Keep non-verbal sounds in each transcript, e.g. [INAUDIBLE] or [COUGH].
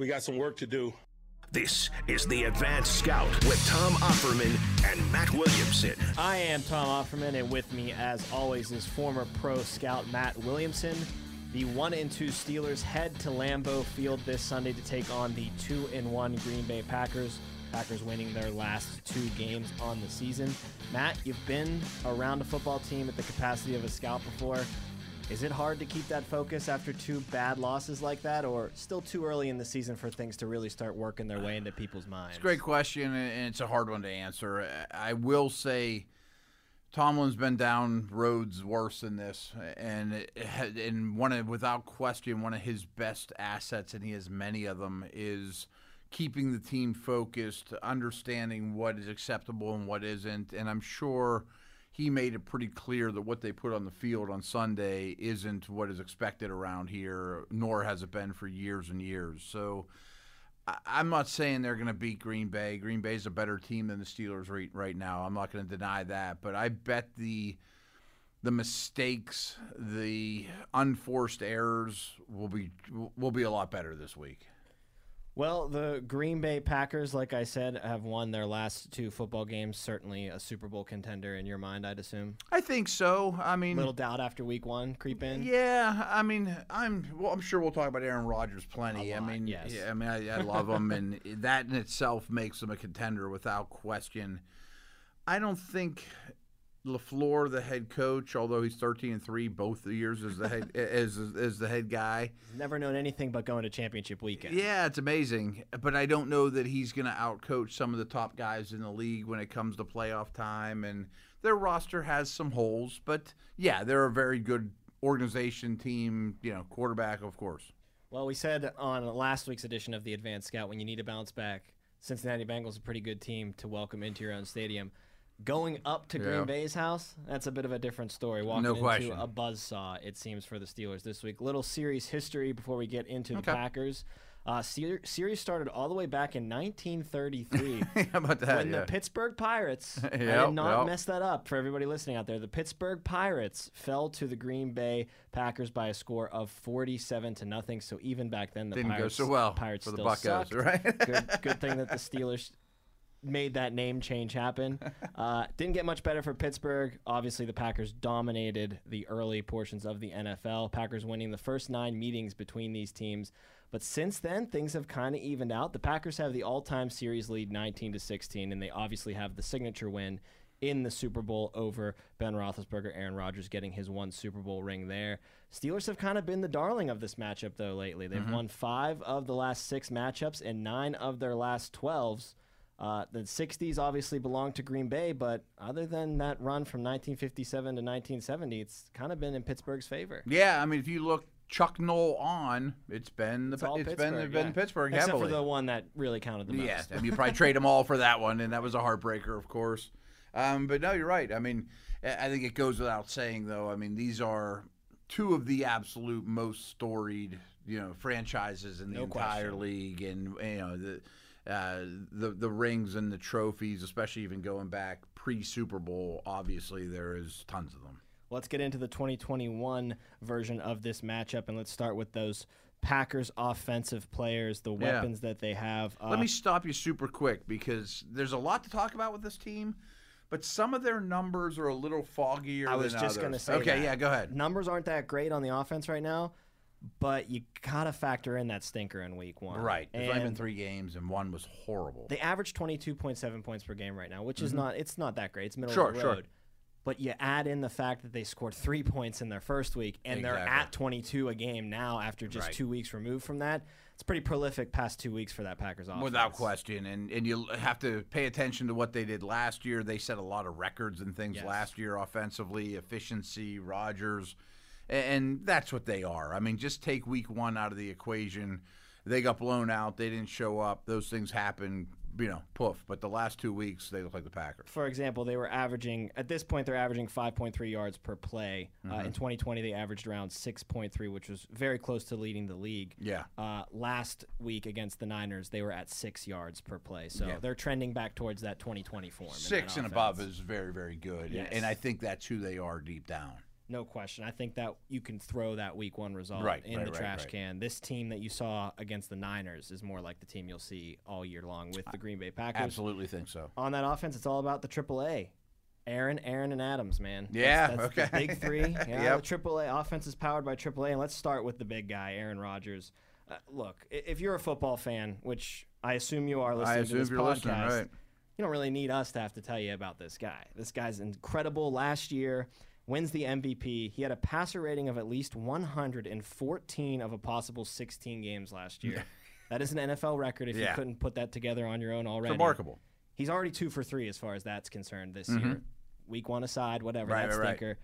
We got some work to do. This is the Advanced Scout with Tom Opferman and Matt Williamson. I am Tom Opferman, and with me, as always, is former pro scout Matt Williamson. The one and two Steelers head to Lambeau Field this Sunday to take on the two and one Green Bay Packers. Packers winning their last two games on the season. Matt, you've been around a football team at the capacity of a scout before. Is it hard to keep that focus after two bad losses like that, or still too early in the season for things to really start working their way into people's minds? It's a great question, and it's a hard one to answer. I will say Tomlin's been down roads worse than this, and and one of, without question, one of his best assets, and he has many of them, is keeping the team focused, understanding what is acceptable and what isn't, and I'm sure – he made it pretty clear that what they put on the field on Sunday isn't what is expected around here, nor has it been for years and years. So I'm not saying they're going to beat Green Bay. Green Bay is a better team than the Steelers right, right now. I'm not going to deny that, but I bet the the mistakes, the unforced errors will be will be a lot better this week. Well, the Green Bay Packers, like I said, have won their last two football games. Certainly a Super Bowl contender in your mind, I'd assume. I think so. I mean, little doubt after Week One creep in. Yeah, I mean, I'm well. I'm sure we'll talk about Aaron Rodgers plenty. I mean, yes. yeah, I mean, I, I love him, and [LAUGHS] that in itself makes him a contender without question. I don't think LaFleur, the head coach, although he's thirteen and three both the years as the head [LAUGHS] as as the head guy. He's never known anything but going to championship weekend. Yeah, it's amazing, but I don't know that he's going to outcoach some of the top guys in the league when it comes to playoff time. And their roster has some holes, but yeah, they're a very good organization, team. You know, quarterback, of course. Well, we said on last week's edition of the Advanced Scout when you need to bounce back, Cincinnati Bengals a pretty good team to welcome into your own stadium. Going up to Green Bay's house, that's a bit of a different story. Walking no into question. a buzz saw, it seems, for the Steelers this week. Little series history before we get into the Okay. Packers. Uh, ser- series started all the way back in 1933 How [LAUGHS] about that? when yeah. the Pittsburgh Pirates, [LAUGHS] I did not yep. mess that up for everybody listening out there. The Pittsburgh Pirates fell to the Green Bay Packers by a score of 47 to nothing. So even back then, the Didn't go so well Pirates for the sucked. right? good, good thing that the [LAUGHS] Steelers made that name change happen. [LAUGHS] Uh, didn't get much better for Pittsburgh. Obviously, the Packers dominated the early portions of the NFL. Packers winning the first nine meetings between these teams. But since then, things have kind of evened out. The Packers have the all-time series lead, 19 to 16, and they obviously have the signature win in the Super Bowl over Ben Roethlisberger, Aaron Rodgers getting his one Super Bowl ring there. Steelers have kind of been the darling of this matchup though lately. They've won five of the last six matchups and nine of their last 12s. Uh, the 60s obviously belong to Green Bay, but other than that run from 1957 to 1970, it's kind of been in Pittsburgh's favor. Yeah, I mean, if you look Chuck Noll on, it's been the It's it's Pittsburgh, been been yeah. Pittsburgh Except heavily. for the one that really counted the most. Yeah, I mean, you probably [LAUGHS] trade them all for that one, and that was a heartbreaker, of course. Um, but no, you're right. I mean, I I think it goes without saying, though. I mean, these are two of the absolute most storied, you know, franchises in the No entire question. league, and you know the. Uh, the the rings and the trophies, especially even going back pre Super Bowl, obviously there is tons of them. Let's get into the 2021 version of this matchup, and let's start with those Packers offensive players, the Yeah. weapons that they have. Uh, Let me stop you super quick because there's a lot to talk about with this team, but some of their numbers are a little foggier. I was just going to to say. Okay, that. yeah, go ahead. Numbers aren't that great on the offense right now, but you gotta factor in that stinker in Week One. Right. There's only been three games, and one was horrible. They average 22.7 points per game right now, which is not it's not that great. It's middle Mm-hmm. Sure, of the sure. road. But you add in the fact that they scored three points in their first week, and they're at 22 a game now after just Right. two weeks removed from that. It's pretty prolific past two weeks for that Packers offense. Without question, and and you have to pay attention to what they did last year. They set a lot of records and things Yes. last year offensively, efficiency, Rodgers, and that's what they are. I mean, just take Week One out of the equation. They got blown out. They didn't show up. Those things happen. You know, poof. But the last two weeks, they look like the Packers. For example, they were averaging at this point they're averaging 5.3 yards per play. Uh, Mm-hmm. in 2020, they averaged around 6.3, which was very close to leading the league. Yeah. Uh, last week against the Niners, they were at six yards per play, so Yeah. they're trending back towards that 2020 form. Six and above is very, very good. Yes. And I think that's who they are deep down. No question. I think that you can throw that week one result Right, in right, the right, trash can. This team that you saw against the Niners is more like the team you'll see all year long with the Green Bay Packers. I Absolutely think so. On that offense, it's all about the AAA. Aaron, Aaron, and Adams, man. Yeah, that's, that's okay. The big three. [LAUGHS] Yeah, Yep. the AAA offense is powered by AAA, and let's start with the big guy, Aaron Rodgers. Uh, look, if you're a football fan, which I assume you are listening to this podcast, you don't really need us to have to tell you about this guy. This guy's incredible. Last year, wins the MVP. He had a passer rating of at least 114 of a possible 16 games last year. [LAUGHS] that is an NFL record. If Yeah. you couldn't put that together on your own already, remarkable. He's already two for three as far as that's concerned this year. Week one aside, whatever, Mm-hmm. Right, that right, right.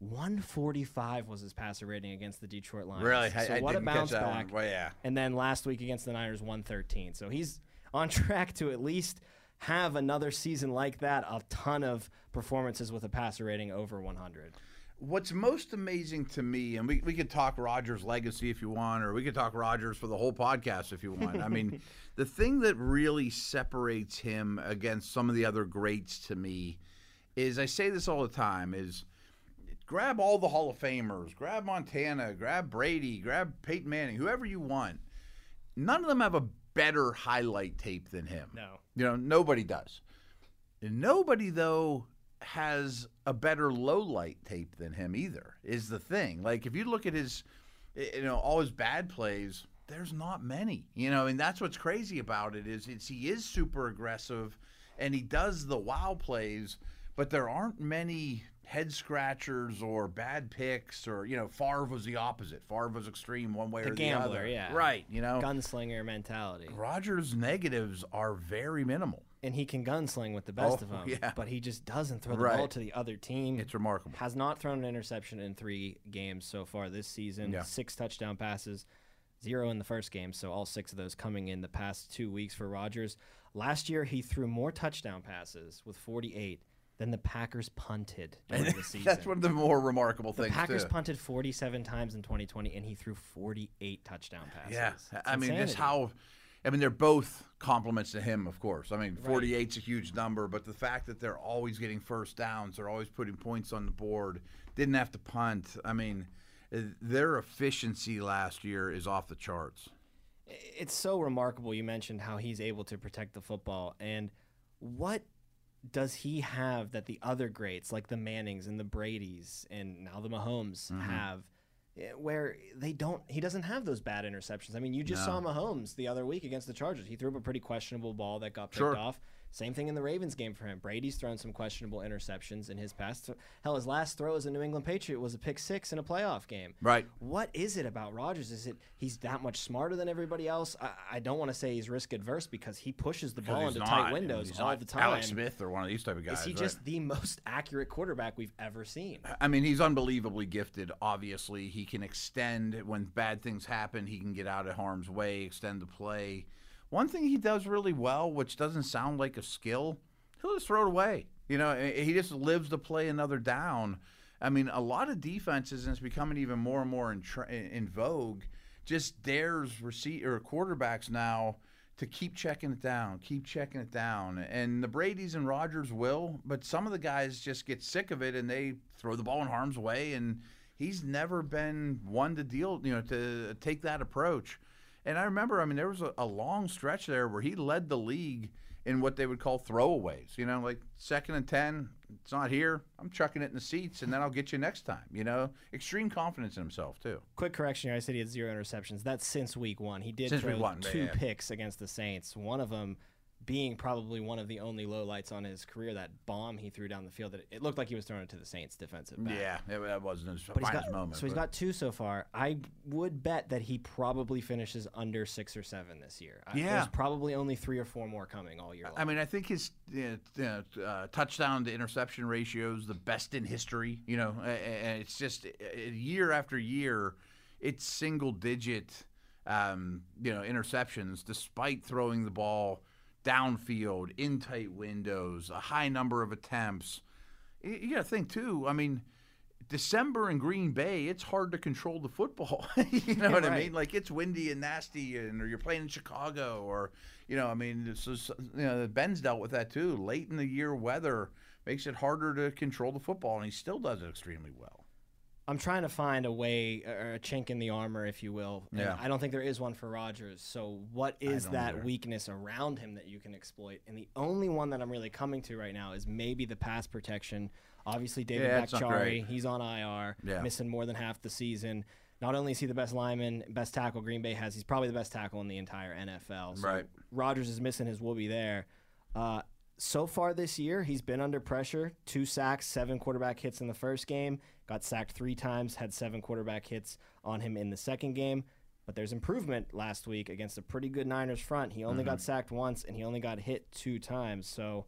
145 was his passer rating against the Detroit Lions. Really, So I, I what a bounce back. Well, yeah. And then last week against the Niners, 113. So he's on [LAUGHS] track to at least have another season like that, a ton of performances with a passer rating over 100. What's most amazing to me, and we, we could talk Rodgers' legacy if you want, or we could talk Rodgers for the whole podcast if you want. I mean, [LAUGHS] the thing that really separates him against some of the other greats to me is I say this all the time is grab all the Hall of Famers, grab Montana, grab Brady, grab Peyton Manning, whoever you want. None of them have a better highlight tape than him. No. You know, nobody does. And Nobody though has a better low light tape than him either. Is the thing. Like if you look at his you know, all his bad plays, there's not many. You know, and that's what's crazy about it is it's he is super aggressive and he does the wow plays, but there aren't many head scratchers or bad picks or you know, Favre was the opposite. Favre was extreme one way The or gambler, the other. yeah. Right, you know. Gunslinger mentality. Rodgers' negatives are very minimal. And he can gunsling with the best Oh, of them. yeah. But he just doesn't throw the Right. ball to the other team. It's remarkable. Has not thrown an interception in three games so far this season. Yeah. Six touchdown passes, zero in the first game. So all six of those coming in the past two weeks for Rodgers. Last year, he threw more touchdown passes with 48 than the Packers punted [LAUGHS] during the season. That's one of the more remarkable the things. Packers too. punted 47 times in 2020, and he threw 48 touchdown passes. Yeah, It's I mean, just how. I mean, they're both compliments to him, of course. I mean, 48's a huge number, but the fact that they're always getting first downs, they're always putting points on the board, didn't have to punt. I mean, uh, their efficiency last year is off the charts. it's so remarkable you mentioned how he's able to protect the football and what does he have that the other greats like the Mannings and the Brady's and now the Mahomes Mm-hmm. have eh, where they don't he doesn't have those bad interceptions. I mean, you just saw Mahomes the other week against the Chargers. He threw up a pretty questionable ball that got picked Sure. off. Same thing in the Ravens game for him. Brady's thrown some questionable interceptions in his past. Hell, his last throw as a New England Patriot was a pick six in a playoff game. Right. What is it about Rodgers? Is it he's that much smarter than everybody else? I, I don't want to say he's risk adverse because he pushes the ball into not. tight windows all the time. Alex Smith or one of these type of guys. is he right? just the most accurate quarterback we've ever seen? I mean, he's unbelievably gifted. Obviously, he can extend when bad things happen. He can get out of harm's way, extend the play. One thing he does really well, which doesn't sound like a skill, he'll just throw it away. You know, he just lives to play another down. I mean, a lot of defenses, and it's becoming even more and more in, in vogue, just dares receive or quarterbacks now to keep checking it down, keep checking it down. And the Brady's and Rodgers will, but some of the guys just get sick of it and they throw the ball in harm's way. And he's never been one to deal, you know, to take that approach. And I remember, I mean, there was a, a long stretch there where he led the league in what they would call throwaways. You know, like second and ten, it's not here. I'm chucking it in the seats, and then I'll get you next time. You know, extreme confidence in himself too. Quick correction here. I said he had zero interceptions. That's since week one. He did Since throw one, two yeah. picks against the Saints. One of them being probably one of the only lowlights on his career. That bomb he threw down the field. That it looked like he was throwing it to the Saints defensive back. Yeah, it, that wasn't his But he's finest got, moment. so he's but- got two so far. I would bet that he probably finishes under six or seven this year. Yeah. there's probably only three or four more coming all year long. I mean, I think his you know, uh, touchdown to interception ratio is the best in history. You know, and it's just year after year, it's single digit, um, you know, interceptions despite throwing the ball downfield in tight windows, a high number of attempts. You got to think too. I mean. December in Green Bay, it's hard to control the football. [LAUGHS] you know what I mean? Like it's windy and nasty, and or you're playing in Chicago, or you know, I mean, this is you know, Ben's dealt with that too. Late in the year weather makes it harder to control the football, and he still does it extremely well. I'm trying to find a way or a chink in the armor, if you will. And Yeah. I don't think there is one for Rodgers. So what is that either. weakness around him that you can exploit? And the only one that I'm really coming to right now is maybe the pass protection. Obviously, David Yeah, Bakhtiari, he's on IR, Yeah. missing more than half the season. Not only is he the best lineman, best tackle Green Bay has, he's probably the best tackle in the entire NFL. So Right. Rodgers is missing his whoopee there. Uh, so far this year, he's been under pressure. Two sacks, seven quarterback hits in the first game. Got sacked three times, had seven quarterback hits on him in the second game. But there's improvement last week against a pretty good Niners front. He only got Mm-hmm. sacked once, and he only got hit two times. So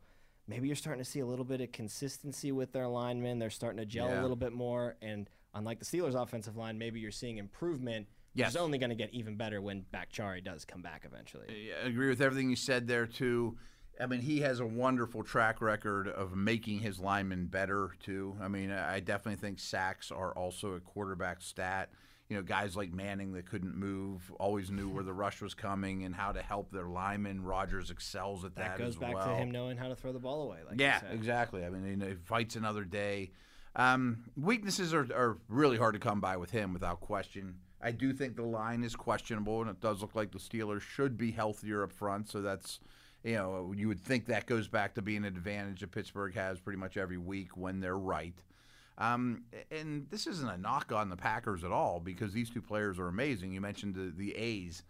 maybe you're starting to see a little bit of consistency with their linemen. They're starting to gel a little bit more. And unlike the Steelers' offensive line, maybe you're seeing improvement. Yes. is only going to get even better when Bakhtiari does come back eventually. I agree with everything you said there too. I mean, he has a wonderful track record of making his linemen better too. I mean, I definitely think sacks are also a quarterback stat. You know, guys like Manning that couldn't move always knew where the rush was coming and how to help their linemen. Rodgers excels at that. That goes as back well. to him knowing how to throw the ball away. Like Yeah, exactly. I mean, you know, he fights another day. Um, weaknesses are, are really hard to come by with him, without question. I do think the line is questionable, and it does look like the Steelers should be healthier up front. So that's, you know, you would think that goes back to being an advantage that Pittsburgh has pretty much every week when they're right. Um, and this isn't a knock on the Packers at all because these two players are amazing. You mentioned the, the A's.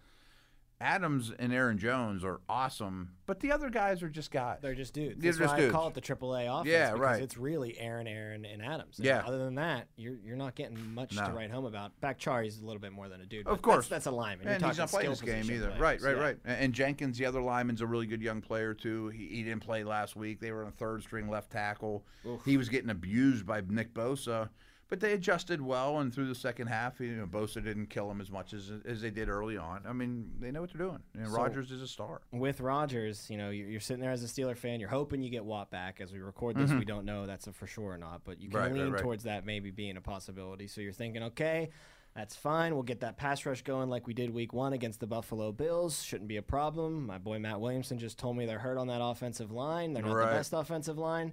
Adams and Aaron Jones are awesome, but the other guys are just guys. They're just dudes. They're That's just why dudes. I call it the AAA offense. Yeah, because right. It's really Aaron, Aaron, and Adams. And Yeah. Other than that, you're you're not getting much to write home about. Bakhtiari's a little bit more than a dude. Of course. that's, that's a lineman. You're And he's talking not playing this game either. players. Right, right, Yeah. right. And Jenkins, the other lineman's a really good young player too. He, he didn't play last week. They were on a third string left tackle. He was getting abused by Nick Bosa, but they adjusted well. And through the second half, you know, Bosa didn't kill him as much as as they did early on. I mean, they know what they're doing. And So- Rodgers is a star. With Rodgers, you know, you're, you're sitting there as a Steeler fan. You're hoping you get Watt back. As we record this, we don't know that's a for sure or not, but you can Mm-hmm. Right, right, lean right. towards that maybe being a possibility. So you're thinking, okay, that's fine. We'll get that pass rush going like we did week one against the Buffalo Bills. Shouldn't be a problem. My boy Matt Williamson just told me they're hurt on that offensive line. They're not Right. the best offensive line.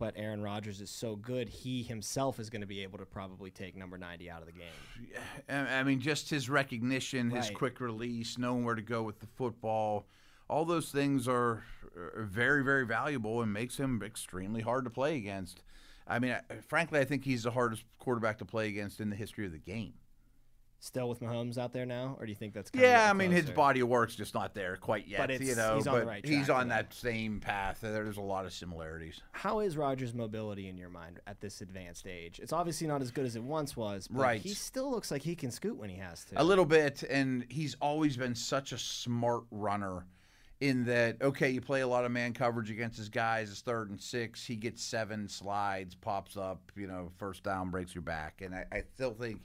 But Aaron Rodgers is so good, he himself is going to be able to probably take number 90 out of the game. I mean, just his recognition, his quick release, knowing where to go with the football, all those things are very, very valuable and makes him extremely hard to play against. I mean, frankly, I think he's the hardest quarterback to play against in the history of the game. Still with Mahomes out there now, or do you think that's kind of Yeah, I mean, his body of work's just not there quite yet. But it's- you know, he's on right he's on that same path. There's a lot of similarities. How is Rodgers' mobility in your mind at this advanced age? It's obviously not as good as it once was, but Right. he still looks like he can scoot when he has to. A little bit, and he's always been such a smart runner. In that, okay, you play a lot of man coverage against his guys. It's third and six. He gets seven slides, pops up, you know, first down, breaks your back, and I, I still think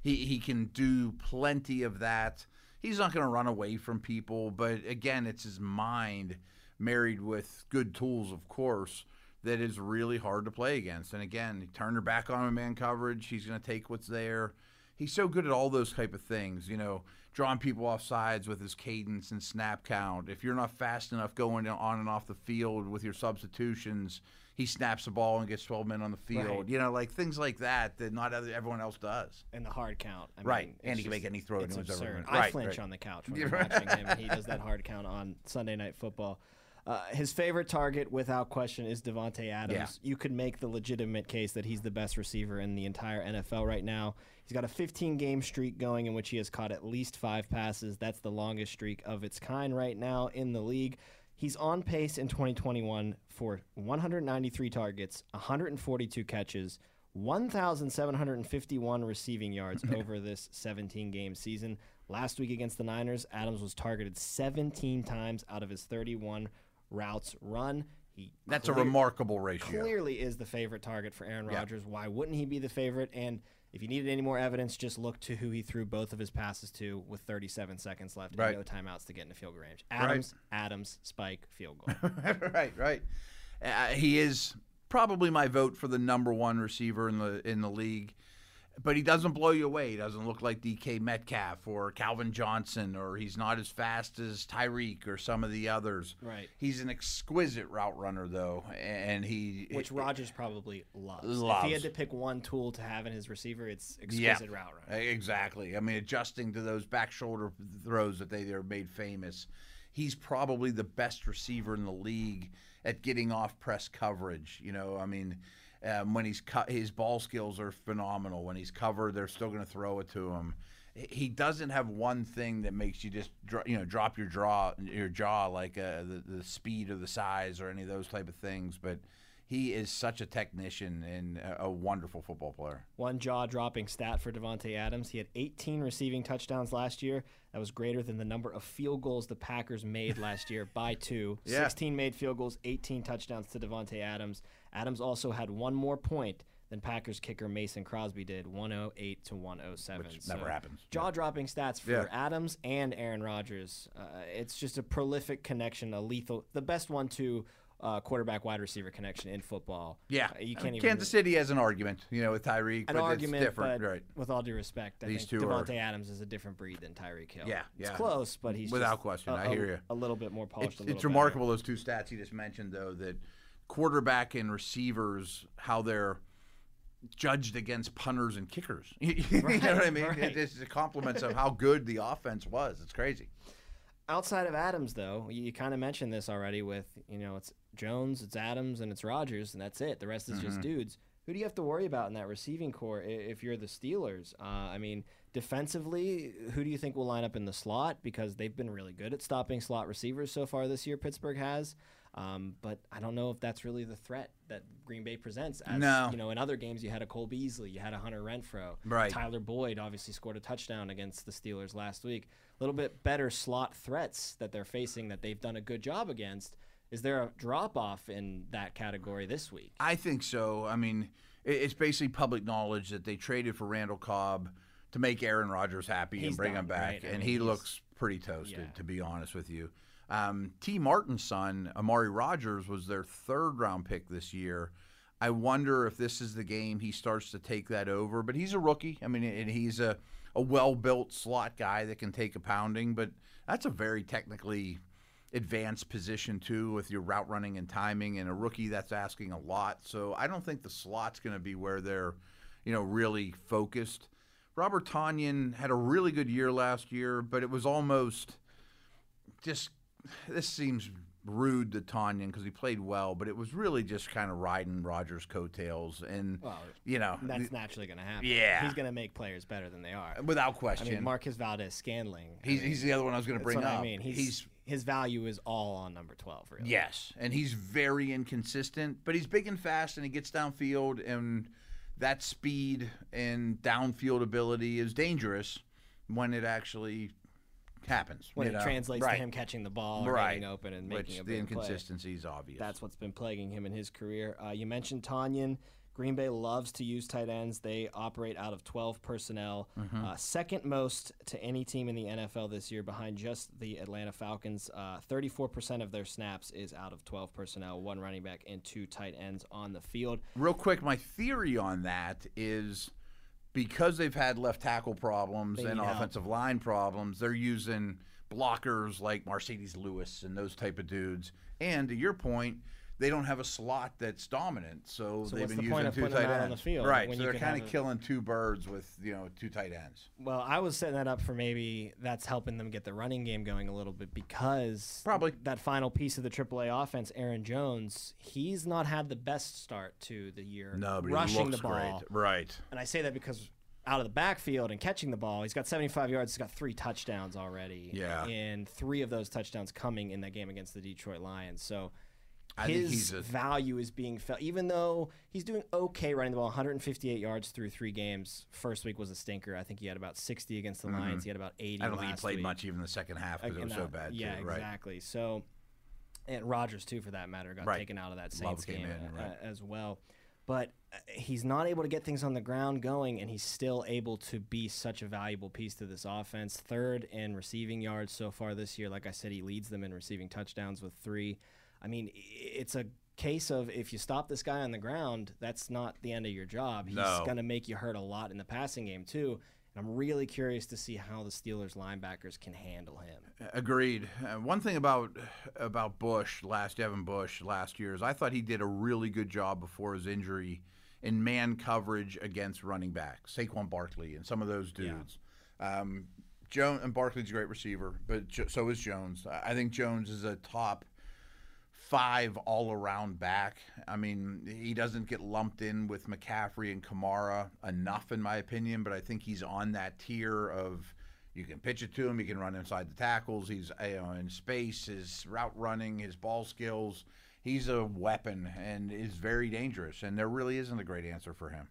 he he can do plenty of that. He's not going to run away from people, but again, it's his mind married with good tools, of course, that is really hard to play against. And again, he turned her back on him man coverage. He's going to take what's there. He's so good at all those type of things, you know, drawing people off sides with his cadence and snap count. If you're not fast enough going on and off the field with your substitutions, he snaps the ball and gets 12 men on the field. Right. You know, like things like that that not other, everyone else does. and the hard count. I Right. mean, And it's he can make any throw It's absurd. I Right, flinch right. on the couch when [LAUGHS] I'm watching him, and he does that hard count on Sunday Night Football. Uh, his favorite target, without question, is Davante Adams. Yeah. You could make the legitimate case that he's the best receiver in the entire NFL right now. He's got a 15 game streak going in which he has caught at least five passes. That's the longest streak of its kind right now in the league. He's on pace in 2021 for 193 targets, 142 catches, 1,751 receiving yards [LAUGHS] over this 17 game season. Last week against the Niners, Adams was targeted 17 times out of his 31 routes run. He That's a remarkable ratio. clearly is the favorite target for Aaron Yeah. Rodgers. Why wouldn't he be the favorite? And if you needed any more evidence, just look to who he threw both of his passes to with 37 seconds left Right. and no timeouts to get into field goal range. Adams, Adams, Spike, field goal. [LAUGHS] right, right. Uh, he is probably my vote for the number one receiver in the in the league. But he doesn't blow you away. He doesn't look like DK Metcalf or Calvin Johnson, or he's not as fast as Tyreek or some of the others. Right. He's an exquisite route runner, though, and he Which Rodgers probably loves. Loves. If he had to pick one tool to have in his receiver, it's Yeah, exquisite route running. Exactly. I mean, adjusting to those back shoulder throws that they are made famous. He's probably the best receiver in the league at getting off press coverage. You know, I mean, um, when he's cut, his ball skills are phenomenal. When he's covered, they're still going to throw it to him. He doesn't have one thing that makes you just you know drop your jaw your jaw like uh, the the speed or the size or any of those type of things, but. He is such a technician and a- a wonderful football player. One jaw dropping stat for Davante Adams. He had 18 receiving touchdowns last year. That was greater than the number of field goals the Packers made last year by two. [LAUGHS] Yeah. 16 made field goals, 18 touchdowns to Davante Adams. Adams also had one more point than Packers kicker Mason Crosby did, 108 to 107. Which never happens. Jaw dropping stats for Yeah. Adams and Aaron Rodgers. Uh, it's just a prolific connection, a lethal, the best one to uh, quarterback wide receiver connection in football. Yeah, Uh, you can't mean, Kansas City has an argument, you know, with Tyreek, an but argument, it's different, but right? with all due respect, I These think two are- Davante Adams is a different breed than Tyreek Hill. Yeah, yeah, it's close, but he's Without question, a- I hear you. A little bit more polished. It's, a little it's better. remarkable those two stats you just mentioned, though, that quarterback and receivers how they're judged against punters and kickers. [LAUGHS] you know what I mean? right. It- it's the compliments of how good the offense was. It's crazy. Outside of Adams, though, you, you kind of mentioned this already. With you know, it's Jones, it's Adams, and it's Rodgers, and that's it. The rest is Mm-hmm. just dudes. Who do you have to worry about in that receiving corps if you're the Steelers? Uh, I mean, defensively, who do you think will line up in the slot? Because they've been really good at stopping slot receivers so far this year. Pittsburgh has, um, but I don't know if that's really the threat that Green Bay presents. As, No. You know, in other games, you had a Cole Beasley, you had a Hunter Renfrow, Right. Tyler Boyd obviously scored a touchdown against the Steelers last week. A little bit better slot threats that they're facing that they've done a good job against. Is there a drop off in that category this week? I think so. I mean, it's basically public knowledge that they traded for Randall Cobb to make Aaron Rodgers happy and bring done, him back, right? I and mean, he looks pretty toasted, Yeah. to be honest with you. Um, Tee Martin's son, Amari Rodgers, was their third round pick this year. I wonder if this is the game he starts to take that over. But he's a rookie. I mean, and he's a, a well built slot guy that can take a pounding. But that's a very technically advanced position too with your route running and timing and a rookie that's asking a lot. So I don't think the slot's going to be where they're, you know, really focused. Robert Tonyan had a really good year last year, but it was almost just this seems rude to Tonyan because he played well, but it was really just kind of riding Rodgers' coattails and Well, you know, That's naturally going to happen. Yeah. He's going to make players better than they are. without question. I mean, Marquez Valdes-Scantling. I he's, mean, he's the other one I was going to bring what up. I mean. He's, he's his value is all on number 12, really. Yes, and he's very inconsistent, but he's big and fast, and he gets downfield, and that speed and downfield ability is dangerous when it actually happens. When you it know? translates right. to him catching the ball right. getting open and Which making a the inconsistency is obvious. That's what's been plaguing him in his career. Uh, you mentioned Tonyan. Green Bay loves to use tight ends. They operate out of 12 personnel, Mm-hmm. uh, second most to any team in the NFL this year, behind just the Atlanta Falcons. Uh, 34% of their snaps is out of 12 personnel, one running back and two tight ends on the field. Real quick, my theory on that is because they've had left tackle problems They and need help. offensive line problems, they're using blockers like Marcedes Lewis and those type of dudes. And to your point, they don't have a slot that's dominant, so, So they've been the using two tight ends. field right, so they're kind of killing two birds with you know two tight ends. Well, I was setting that up for maybe that's helping them get the running game going a little bit because Probably. that final piece of the AAA offense, Aaron Jones, he's not had the best start to the year No, but rushing he looks the ball. great. Right. And I say that because out of the backfield and catching the ball, he's got 75 yards. He's got three touchdowns already. Yeah. And three of those touchdowns coming in that game against the Detroit Lions. So I his a- value is being felt, even though he's doing okay running the ball 158 yards through three games. First week was a stinker. I think he had about 60 against the Lions. He had about 80 Mm-hmm. I don't think he played week. much even the second half because it was And so bad. Yeah, too. Right. exactly. So, and Rodgers too, for that matter, got Right. taken out of that Saints game in, uh, right. as well. But uh, he's not able to get things on the ground going, and he's still able to be such a valuable piece to this offense. Third in receiving yards so far this year. Like I said, he leads them in receiving touchdowns with three. I mean, it's a case of if you stop this guy on the ground, that's not the end of your job. He's No. going to make you hurt a lot in the passing game too. And I'm really curious to see how the Steelers linebackers can handle him. Agreed. Uh, one thing about about Bush last Devin Bush last year is I thought he did a really good job before his injury in man coverage against running backs, Saquon Barkley and some of those dudes. Um, Jones and Barkley's a great receiver, but Jo- so is Jones. I think Jones is a top five all around back. I mean, he doesn't get lumped in with McCaffrey and Kamara enough, in my opinion, but I think he's on that tier of you can pitch it to him, he can run inside the tackles, he's you know, in space, his route running, his ball skills. He's a weapon and is very dangerous, and there really isn't a great answer for him.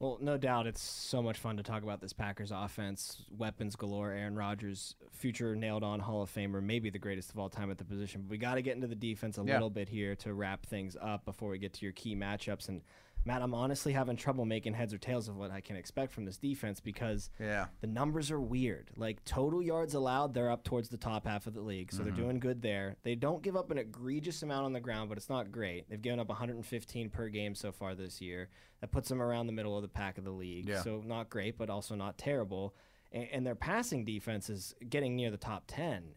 Well, no doubt it's so much fun to talk about this Packers offense. Weapons galore. Aaron Rodgers, future nailed on Hall of Famer, maybe the greatest of all time at the position. But we got to get into the defense a Yeah. little bit here to wrap things up before we get to your key matchups. And Matt, I'm honestly having trouble making heads or tails of what I can expect from this defense because Yeah. the numbers are weird. Like total yards allowed, they're up towards the top half of the league, so they're mm-hmm. doing good there. They don't give up an egregious amount on the ground, but it's not great. They've given up 115 per game so far this year. That puts them around the middle of the pack of the league. Yeah. So not great, but also not terrible. And, and their passing defense is getting near the top 10.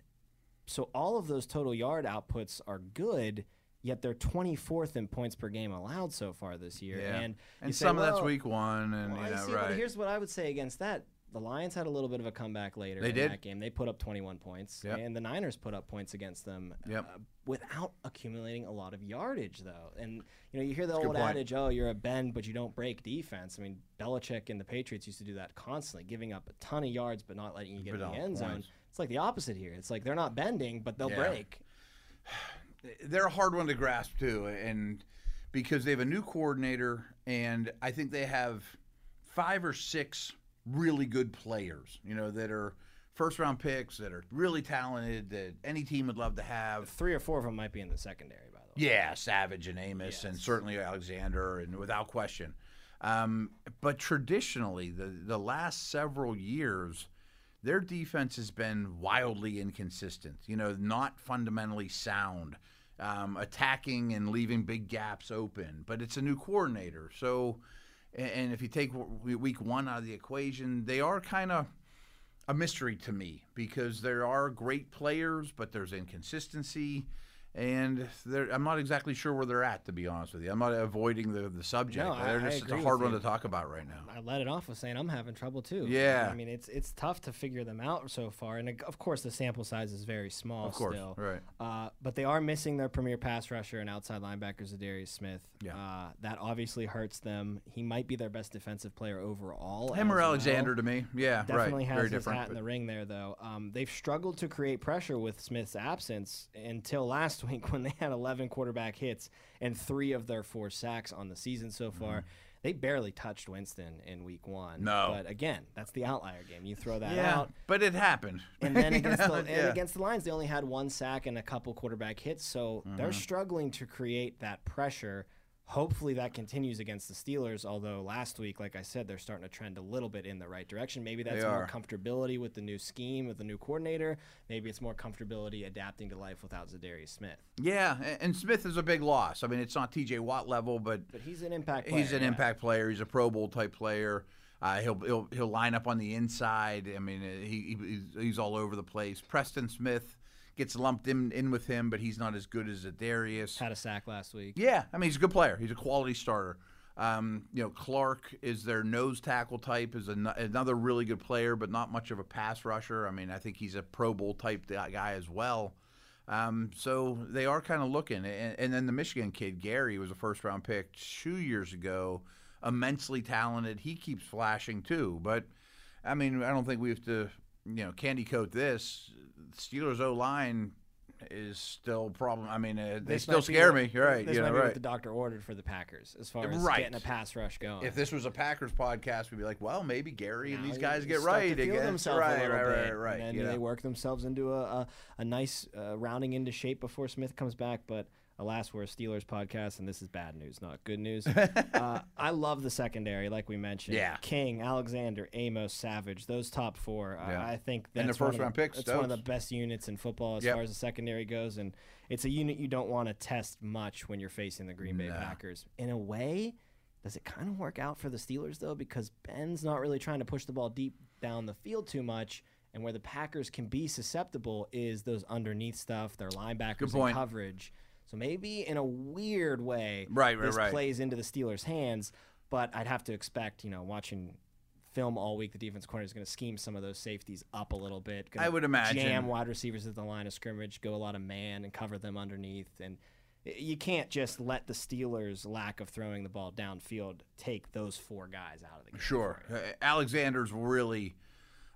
So all of those total yard outputs are good. Yet they're 24th in points per game allowed so far this year, Yeah. and And, say, some of that's week one, and well, you know, see, right. But here's what I would say against that: the Lions had a little bit of a comeback later. They in did. that game. They put up 21 points, Yep. and the Niners put up points against them Yep. uh, without accumulating a lot of yardage, though. And you know, you hear the good old adage, "Oh, you're a bend, but you don't break defense." I mean, Belichick and the Patriots used to do that constantly, giving up a ton of yards but not letting you get But in the end zone. points. It's like the opposite here. It's like they're not bending, but they'll Yeah. break. [SIGHS] [SIGHS] they're a hard one to grasp too, and because they have a new coordinator, and I think they have five or six really good players, you know, that are first round picks that are really talented that any team would love to have. Three or four of them might be in the secondary, by the way. Yeah, Savage and Amos, and certainly Alexander, and without question. Um, but traditionally, the the last several years, their defense has been wildly inconsistent. You know, not fundamentally sound, um, attacking and leaving big gaps open. But it's a new coordinator, so and, if you take week one out of the equation, they are kind of a mystery to me because there are great players, but there's inconsistency. And they're, I'm not exactly sure where they're at, to be honest with you. I'm not avoiding the, the subject. No, I- just, it's a hard one you. to talk about right now. I let it off with saying I'm having trouble too. Yeah. I mean it's it's tough to figure them out so far, and of course the sample size is very small. Of course, still. right. Uh, but they are missing their premier pass rusher and outside linebacker Za'Darius Smith. Yeah. Uh, that obviously hurts them. He might be their best defensive player overall. Him or well. Alexander to me. Yeah, Definitely right. has Very his different. hat in the ring there, though. Um, they've struggled to create pressure with Smith's absence until last [LAUGHS] week when they had 11 quarterback hits and three of their four sacks on the season so far. They barely touched Winston in week one. No. But again, that's the outlier game. You throw that yeah, out. but it happened. And then [LAUGHS] against, know, the, yeah. and against the Lions, they only had one sack and a couple quarterback hits. So they're Mm-hmm. struggling to create that pressure. Hopefully that continues against the Steelers. Although last week, like I said, they're starting to trend a little bit in the right direction. Maybe that's more comfortability with the new scheme, with the new coordinator. Maybe it's more comfortability adapting to life without Za'Darius Smith. yeah, and Smith is a big loss. I mean, it's not T.J. Watt level, but But he's an impact player. He's an yeah. impact player. He's a Pro Bowl type player. Uh, he'll, he'll he'll line up on the inside. I mean, uh, he, he he's, he's all over the place. Preston Smith gets lumped in, in with him, but he's not as good as Za'Darius. Had a sack last week. Yeah, I mean, he's a good player. He's a quality starter. Um, you know, Clark is their nose tackle type, is an, another really good player, but not much of a pass rusher. I mean, I think he's a Pro Bowl type guy as well. Um, so they are kind of looking. And, and then the Michigan kid, Gary, was a first round pick two years ago, immensely talented. He keeps flashing too. But, I mean, I don't think we have to, you know, candy coat this. Steelers O line is still problem. I mean, uh, they This still scare what- me. You're right. This you might know, be right. what the doctor ordered for the Packers as far as Right. getting a pass rush going. If this was a Packers podcast, we'd be like, well, maybe Gary and these guys get right themselves right, a right, right, right, And you then they work themselves into a, a, a nice uh, rounding into shape before Smith comes back. But Alas, we're a Steelers podcast, and this is bad news, not good news. [LAUGHS] uh, I love the secondary, like we mentioned. Yeah. King, Alexander, Amos, Savage, those top four. Uh, Yeah. I think that's And the one first of the- round pick, That's one of the best units in football as Yep. far as the secondary goes, and it's a unit you don't want to test much when you're facing the Green Bay No. Packers. In a way, does it kind of work out for the Steelers though? Because Ben's not really trying to push the ball deep down the field too much, and where the Packers can be susceptible is those underneath stuff, their linebackers and coverage. So maybe in a weird way, Right, right, this right. plays into the Steelers' hands. But I'd have to expect, you know, watching film all week, the defense corner is going to scheme some of those safeties up a little bit. I would imagine. jam wide receivers at the line of scrimmage, go a lot of man, and cover them underneath. And you can't just let the Steelers' lack of throwing the ball downfield take those four guys out of the game. Sure. Uh, Alexander's really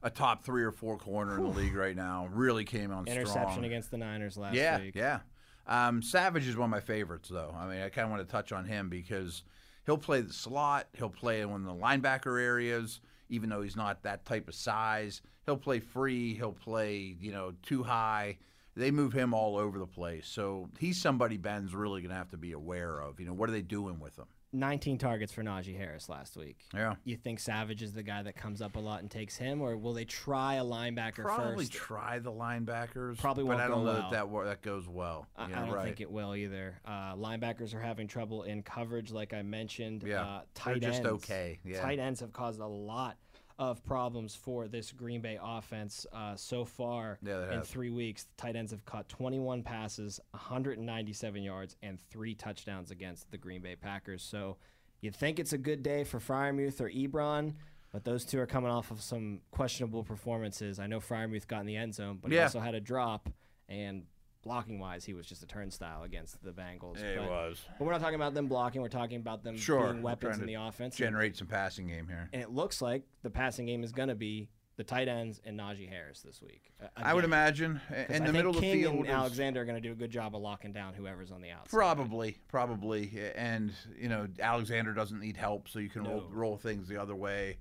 a top three or four corner in the league right now. Really came on Interception strong. against the Niners last yeah, week. yeah. Um, Savage is one of my favorites, though. I mean, I kind of want to touch on him because he'll play the slot. He'll play in one of the linebacker areas, even though he's not that type of size. He'll play free. He'll play, you know, too high. They move him all over the place. So he's somebody Ben's really going to have to be aware of. You know, what are they doing with him? 19 targets for Najee Harris last week. Yeah. You think Savage is the guy that comes up a lot and takes him, or will they try a linebacker Probably first? try the linebackers. Probably won't But I don't know well. that that, that goes well. I, Yeah, I don't right. think it will either. Uh, linebackers are having trouble in coverage, like I mentioned. Yeah, uh, they're tight just ends, okay, yeah. tight ends have caused a lot of problems for this Green Bay offense uh, so far. Yeah, in three weeks, the tight ends have caught 21 passes, 197 yards, and three touchdowns against the Green Bay Packers. So you'd think it's a good day for Freiermuth or Ebron. But those two are coming off of some questionable performances. I know Freiermuth got in the end zone, but he also had a drop. And blocking wise, he was just a turnstile against the Bengals. Yeah, it but, was. But we're not talking about them blocking. We're talking about them Sure, being weapons in the offense. And- Generate some passing game here. and it looks like the passing game is going to be the tight ends and Najee Harris this week. Uh, I would imagine. 'Cause In I the middle of the King field. and Alexander are going to do a good job of locking down whoever's on the outside. Probably, probably, and you know Alexander doesn't need help, so you can roll, No. roll things the other way.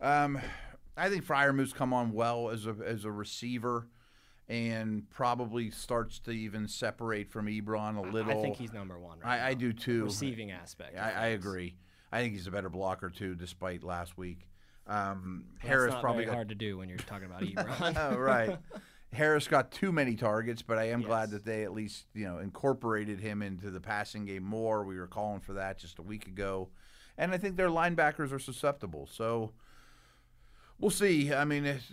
Um, I think Freiermuth's come on well as a as a receiver, and probably starts to even separate from Ebron a little. I think he's number one. Right I, I do too. Receiving aspect. I, I agree. I think he's a better blocker too, despite last week. Um, That's Harris probably got hard to do when you're talking about [LAUGHS] Ebron. oh, right. [LAUGHS] Harris got too many targets, but I am glad that they at least you know incorporated him into the passing game more. We were calling for that just a week ago, and I think their linebackers are susceptible. So we'll see. I mean, it's,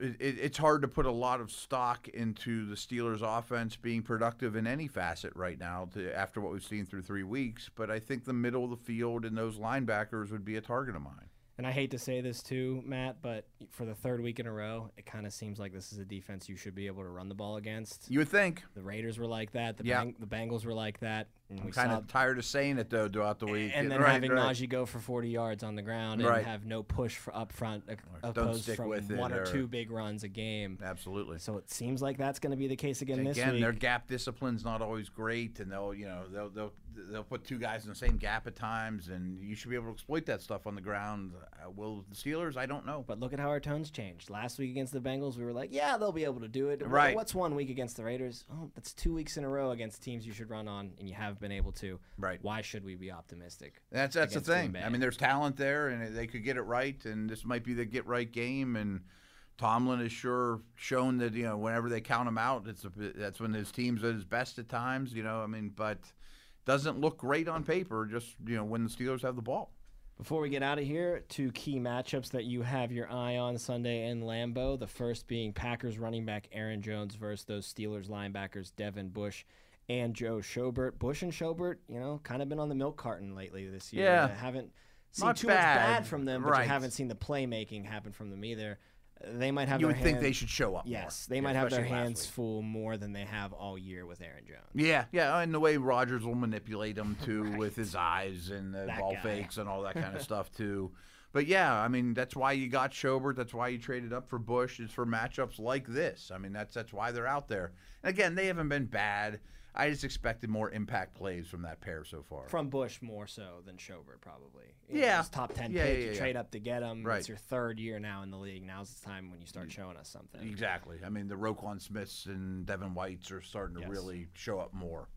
it, it's hard to put a lot of stock into the Steelers' offense being productive in any facet right now to, after what we've seen through three weeks. But I think the middle of the field and those linebackers would be a target of mine. And I hate to say this too, Matt, but for the third week in a row, it kind of seems like this is a defense you should be able to run the ball against. You would think. The Raiders were like that. The, Yeah. Bang- the Bengals were like that. And we Kind saw of tired of saying it though throughout the week. and then Right, having right. Najee go for 40 yards on the ground and Right. have no push for up front uh, opposed from with one or or- two big runs a game. Absolutely. So it seems like that's going to be the case again, this week. Again, their gap discipline's not always great, and they'll you know they'll they'll they'll put two guys in the same gap at times, and you should be able to exploit that stuff on the ground. Uh, will the Steelers? I don't know. But look at how our tones changed. Last week against the Bengals, we were like, yeah, they'll be able to do it. Right. What's one week against the Raiders? Oh, that's two weeks in a row against teams you should run on, and you have been able to. Right. Why should we be optimistic? That's that's the thing. I mean, there's talent there, and they could get it right, and this might be the get right game. And Tomlin has sure shown that you know whenever they count him out, it's a, that's when his team's at his best at times. You know, I mean, but doesn't look great on paper. Just you know when the Steelers have the ball. Before we get out of here, two key matchups that you have your eye on Sunday in Lambeau. The first being Packers running back Aaron Jones versus those Steelers linebackers Devin Bush and Joe Schobert. Bush and Schobert, you know, kind of been on the milk carton lately this year. Yeah. I haven't seen Not too much bad, bad from them, but right. you haven't seen the playmaking happen from them either. They might have You would think they should show up. more. Yes, they Yeah, might have their hands full more than they have all year with Aaron Jones. Yeah, yeah, and the way Rodgers will manipulate them too [LAUGHS] with his eyes and the That ball guy. fakes and all that kind of [LAUGHS] stuff too. But yeah, I mean that's why you got Schobert. That's why you traded up for Bush. It's for matchups like this. I mean that's that's why they're out there. And again, they haven't been bad. I just expected more impact plays from that pair so far. From Bush more so than Schobert, probably. You Yeah. he's top ten Yeah, pick. yeah, you yeah. trade up to get him. Right. It's your third year now in the league. Now's the time when you start mm. showing us something. exactly. I mean the Roquan Smiths and Devin Whites are starting to Yes. really show up more.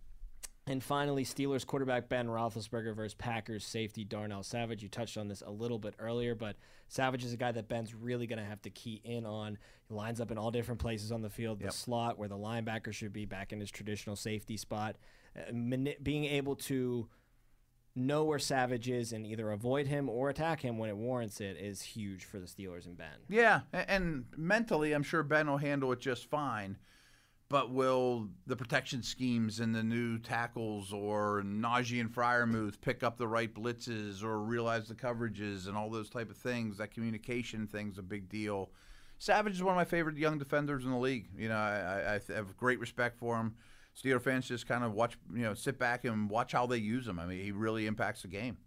And finally, Steelers quarterback Ben Roethlisberger versus Packers safety Darnell Savage. You touched on this a little bit earlier, but Savage is a guy that Ben's really going to have to key in on. He lines up in all different places on the field, the Yep. slot where the linebacker should be, back in his traditional safety spot. Uh, being able to know where Savage is and either avoid him or attack him when it warrants it is huge for the Steelers and Ben. Yeah, and mentally, I'm sure Ben will handle it just fine. But will the protection schemes and the new tackles or Najee and Freiermuth pick up the right blitzes or realize the coverages and all those type of things? That communication thing's a big deal. Savage is one of my favorite young defenders in the league. You know, I, I, have great respect for him. Steeler fans just kind of watch, you know, sit back and watch how they use him. I mean, he really impacts the game.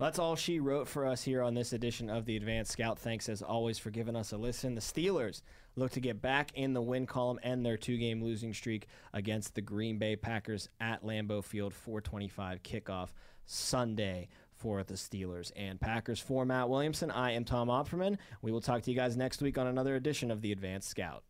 That's all she wrote for us here on this edition of the Advanced Scout. Thanks as always for giving us a listen. The Steelers look to get back in the win column and their two-game losing streak against the Green Bay Packers at Lambeau Field. 4:25 kickoff Sunday for the Steelers and Packers. For Matt Williamson, I am Tom Opferman. We will talk to you guys next week on another edition of the Advanced Scout.